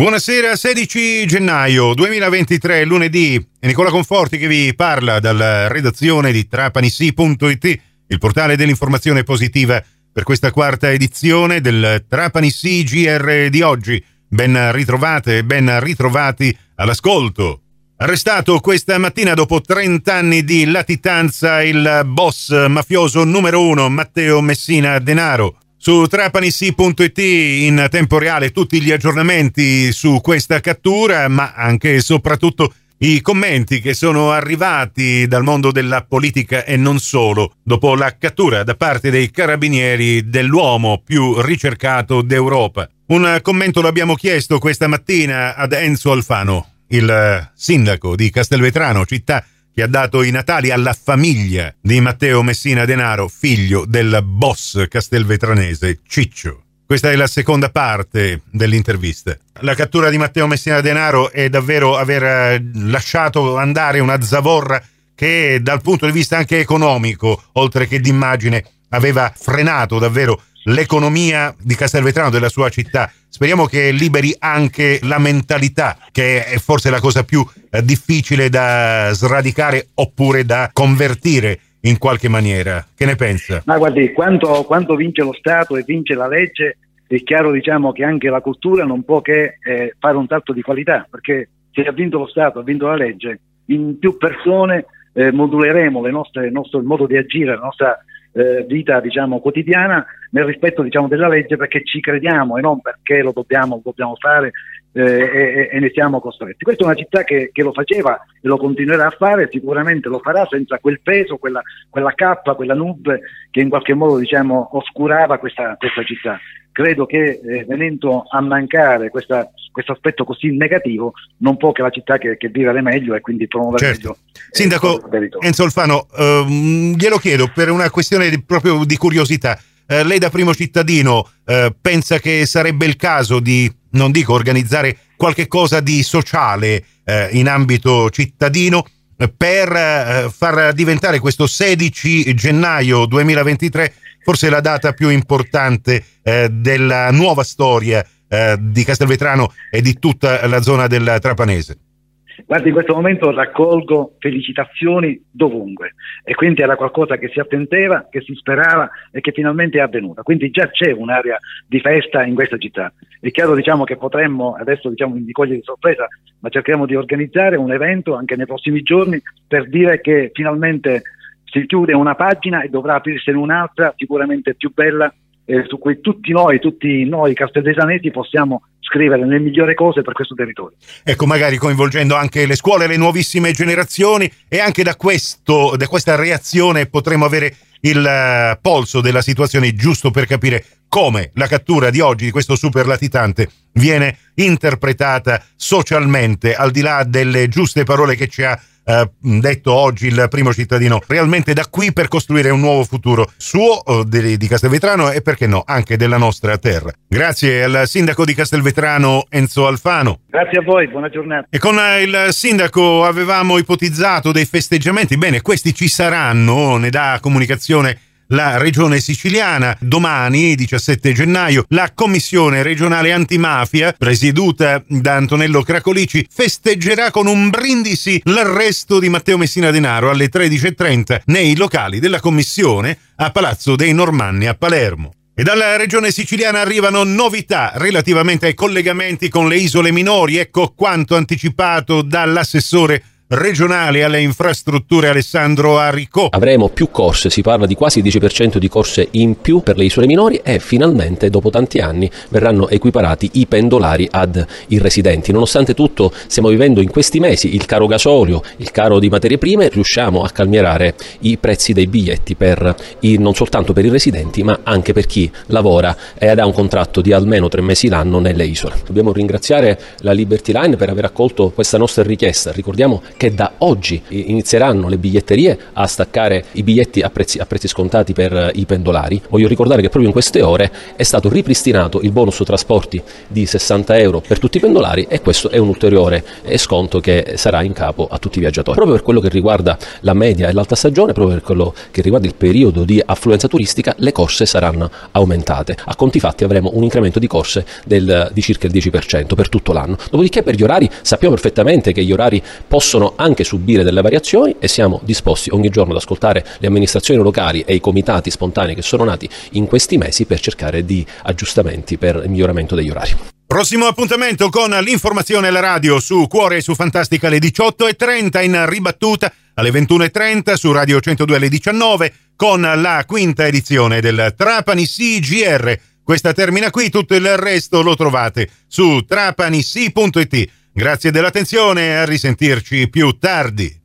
Buonasera, 16 gennaio 2023, lunedì. È Nicola Conforti che vi parla dalla redazione di trapanissi.it, il portale dell'informazione positiva per questa quarta edizione del Trapanissi GR di oggi. Ben ritrovate e ben ritrovati all'ascolto. Arrestato questa mattina dopo 30 anni di latitanza il boss mafioso numero uno Matteo Messina Denaro. Su trapanissi.it in tempo reale tutti gli aggiornamenti su questa cattura, ma anche e soprattutto i commenti che sono arrivati dal mondo della politica e non solo, dopo la cattura da parte dei carabinieri dell'uomo più ricercato d'Europa. Un commento l'abbiamo chiesto questa mattina ad Enzo Alfano, il sindaco di Castelvetrano, città che ha dato i natali alla famiglia di Matteo Messina Denaro, figlio del boss castelvetranese Ciccio. Questa è la seconda parte dell'intervista. La cattura di Matteo Messina Denaro è davvero aver eh, lasciato andare una zavorra che dal punto di vista anche economico, oltre che d'immagine, aveva frenato davvero l'economia di Castelvetrano, della sua città. Speriamo che liberi anche la mentalità, che è forse la cosa più eh, difficile da sradicare oppure da convertire in qualche maniera. Che ne pensa? Ma guardi, quando, quando vince lo Stato e vince la legge, è chiaro diciamo, che anche la cultura non può che eh, fare un salto di qualità, perché se ha vinto lo Stato, ha vinto la legge, in più persone eh, moduleremo nostre, il nostro modo di agire, la nostra eh, vita diciamo, quotidiana nel rispetto diciamo, della legge perché ci crediamo e non perché lo dobbiamo, dobbiamo fare eh, e, e, ne siamo costretti. Questa è una città che, che, lo faceva e lo continuerà a fare, sicuramente lo farà senza quel peso, quella, quella cappa, quella nube che in qualche modo diciamo, oscurava questa, questa città. Credo che eh, venendo a mancare questo aspetto così negativo non può che la città che, che vivere meglio e quindi promuovere certo. meglio. Sindaco Enzo Alfano, ehm, glielo chiedo per una questione di, proprio di curiosità. Eh, lei da primo cittadino eh, pensa che sarebbe il caso di, non dico organizzare qualche cosa di sociale eh, in ambito cittadino eh, per eh, far diventare questo 16 gennaio 2023 forse la data più importante eh, della nuova storia di Castelvetrano e di tutta la zona del Trapanese. Guardi, in questo momento raccolgo felicitazioni dovunque e quindi era qualcosa che si attendeva, che si sperava e che finalmente è avvenuta. Quindi già c'è un'area di festa in questa città. È chiaro diciamo, che potremmo, adesso diciamo di cogliere di sorpresa, ma cercheremo di organizzare un evento anche nei prossimi giorni per dire che finalmente si chiude una pagina e dovrà aprirsene un'altra sicuramente più bella eh, su cui tutti noi, tutti noi castelvesanesi possiamo scrivere le migliori cose per questo territorio. Ecco, magari coinvolgendo anche le scuole, le nuovissime generazioni e anche da, questo, da questa reazione potremo avere il uh, polso della situazione giusto per capire come la cattura di oggi di questo super latitante viene interpretata socialmente al di là delle giuste parole che ci ha eh, detto oggi il primo cittadino, realmente da qui per costruire un nuovo futuro suo eh, di, di Castelvetrano e perché no, anche della nostra terra. Grazie al sindaco di Castelvetrano Enzo Alfano. Grazie a voi, buona giornata. E con il sindaco avevamo ipotizzato dei festeggiamenti, bene, questi ci saranno, ne dà comunicazione la regione siciliana. Domani, 17 gennaio, la commissione regionale antimafia, presieduta da Antonello Cracolici, festeggerà con un brindisi l'arresto di Matteo Messina Denaro alle 13.30 nei locali della commissione a Palazzo dei Normanni a Palermo. E dalla regione siciliana arrivano novità relativamente ai collegamenti con le isole minori. Ecco quanto anticipato dall'assessore regionale alle infrastrutture Alessandro Arricò. Avremo più corse, si parla di quasi il 10% di corse in più per le isole minori e finalmente dopo tanti anni verranno equiparati i pendolari ad i residenti. Nonostante tutto stiamo vivendo in questi mesi il caro gasolio, il caro di materie prime, riusciamo a calmierare i prezzi dei biglietti per i, non soltanto per i residenti ma anche per chi lavora ed ha un contratto di almeno tre mesi l'anno nelle isole. Dobbiamo ringraziare la Liberty Line per aver accolto questa nostra richiesta. Ricordiamo che da oggi inizieranno le biglietterie a staccare i biglietti a prezzi, a prezzi scontati per eh, i pendolari. Voglio ricordare che proprio in queste ore è stato ripristinato il bonus trasporti di 60 euro per tutti i pendolari e questo è un ulteriore eh, sconto che sarà in capo a tutti i viaggiatori. Proprio per quello che riguarda la media e l'alta stagione, proprio per quello che riguarda il periodo di affluenza turistica, le corse saranno aumentate. A conti fatti avremo un incremento di corse del, di circa il 10% per tutto l'anno. Dopodiché per gli orari sappiamo perfettamente che gli orari possono anche subire delle variazioni e siamo disposti ogni giorno ad ascoltare le amministrazioni locali e i comitati spontanei che sono nati in questi mesi per cercare di aggiustamenti per il miglioramento degli orari. Prossimo appuntamento con l'informazione alla radio su Cuore e su Fantastica alle 18.30 in ribattuta alle 21.30 su Radio 102 alle 19 con la quinta edizione del Trapani CGR. Questa termina qui, tutto il resto lo trovate su trapanissi.it. Grazie dell'attenzione e a risentirci più tardi.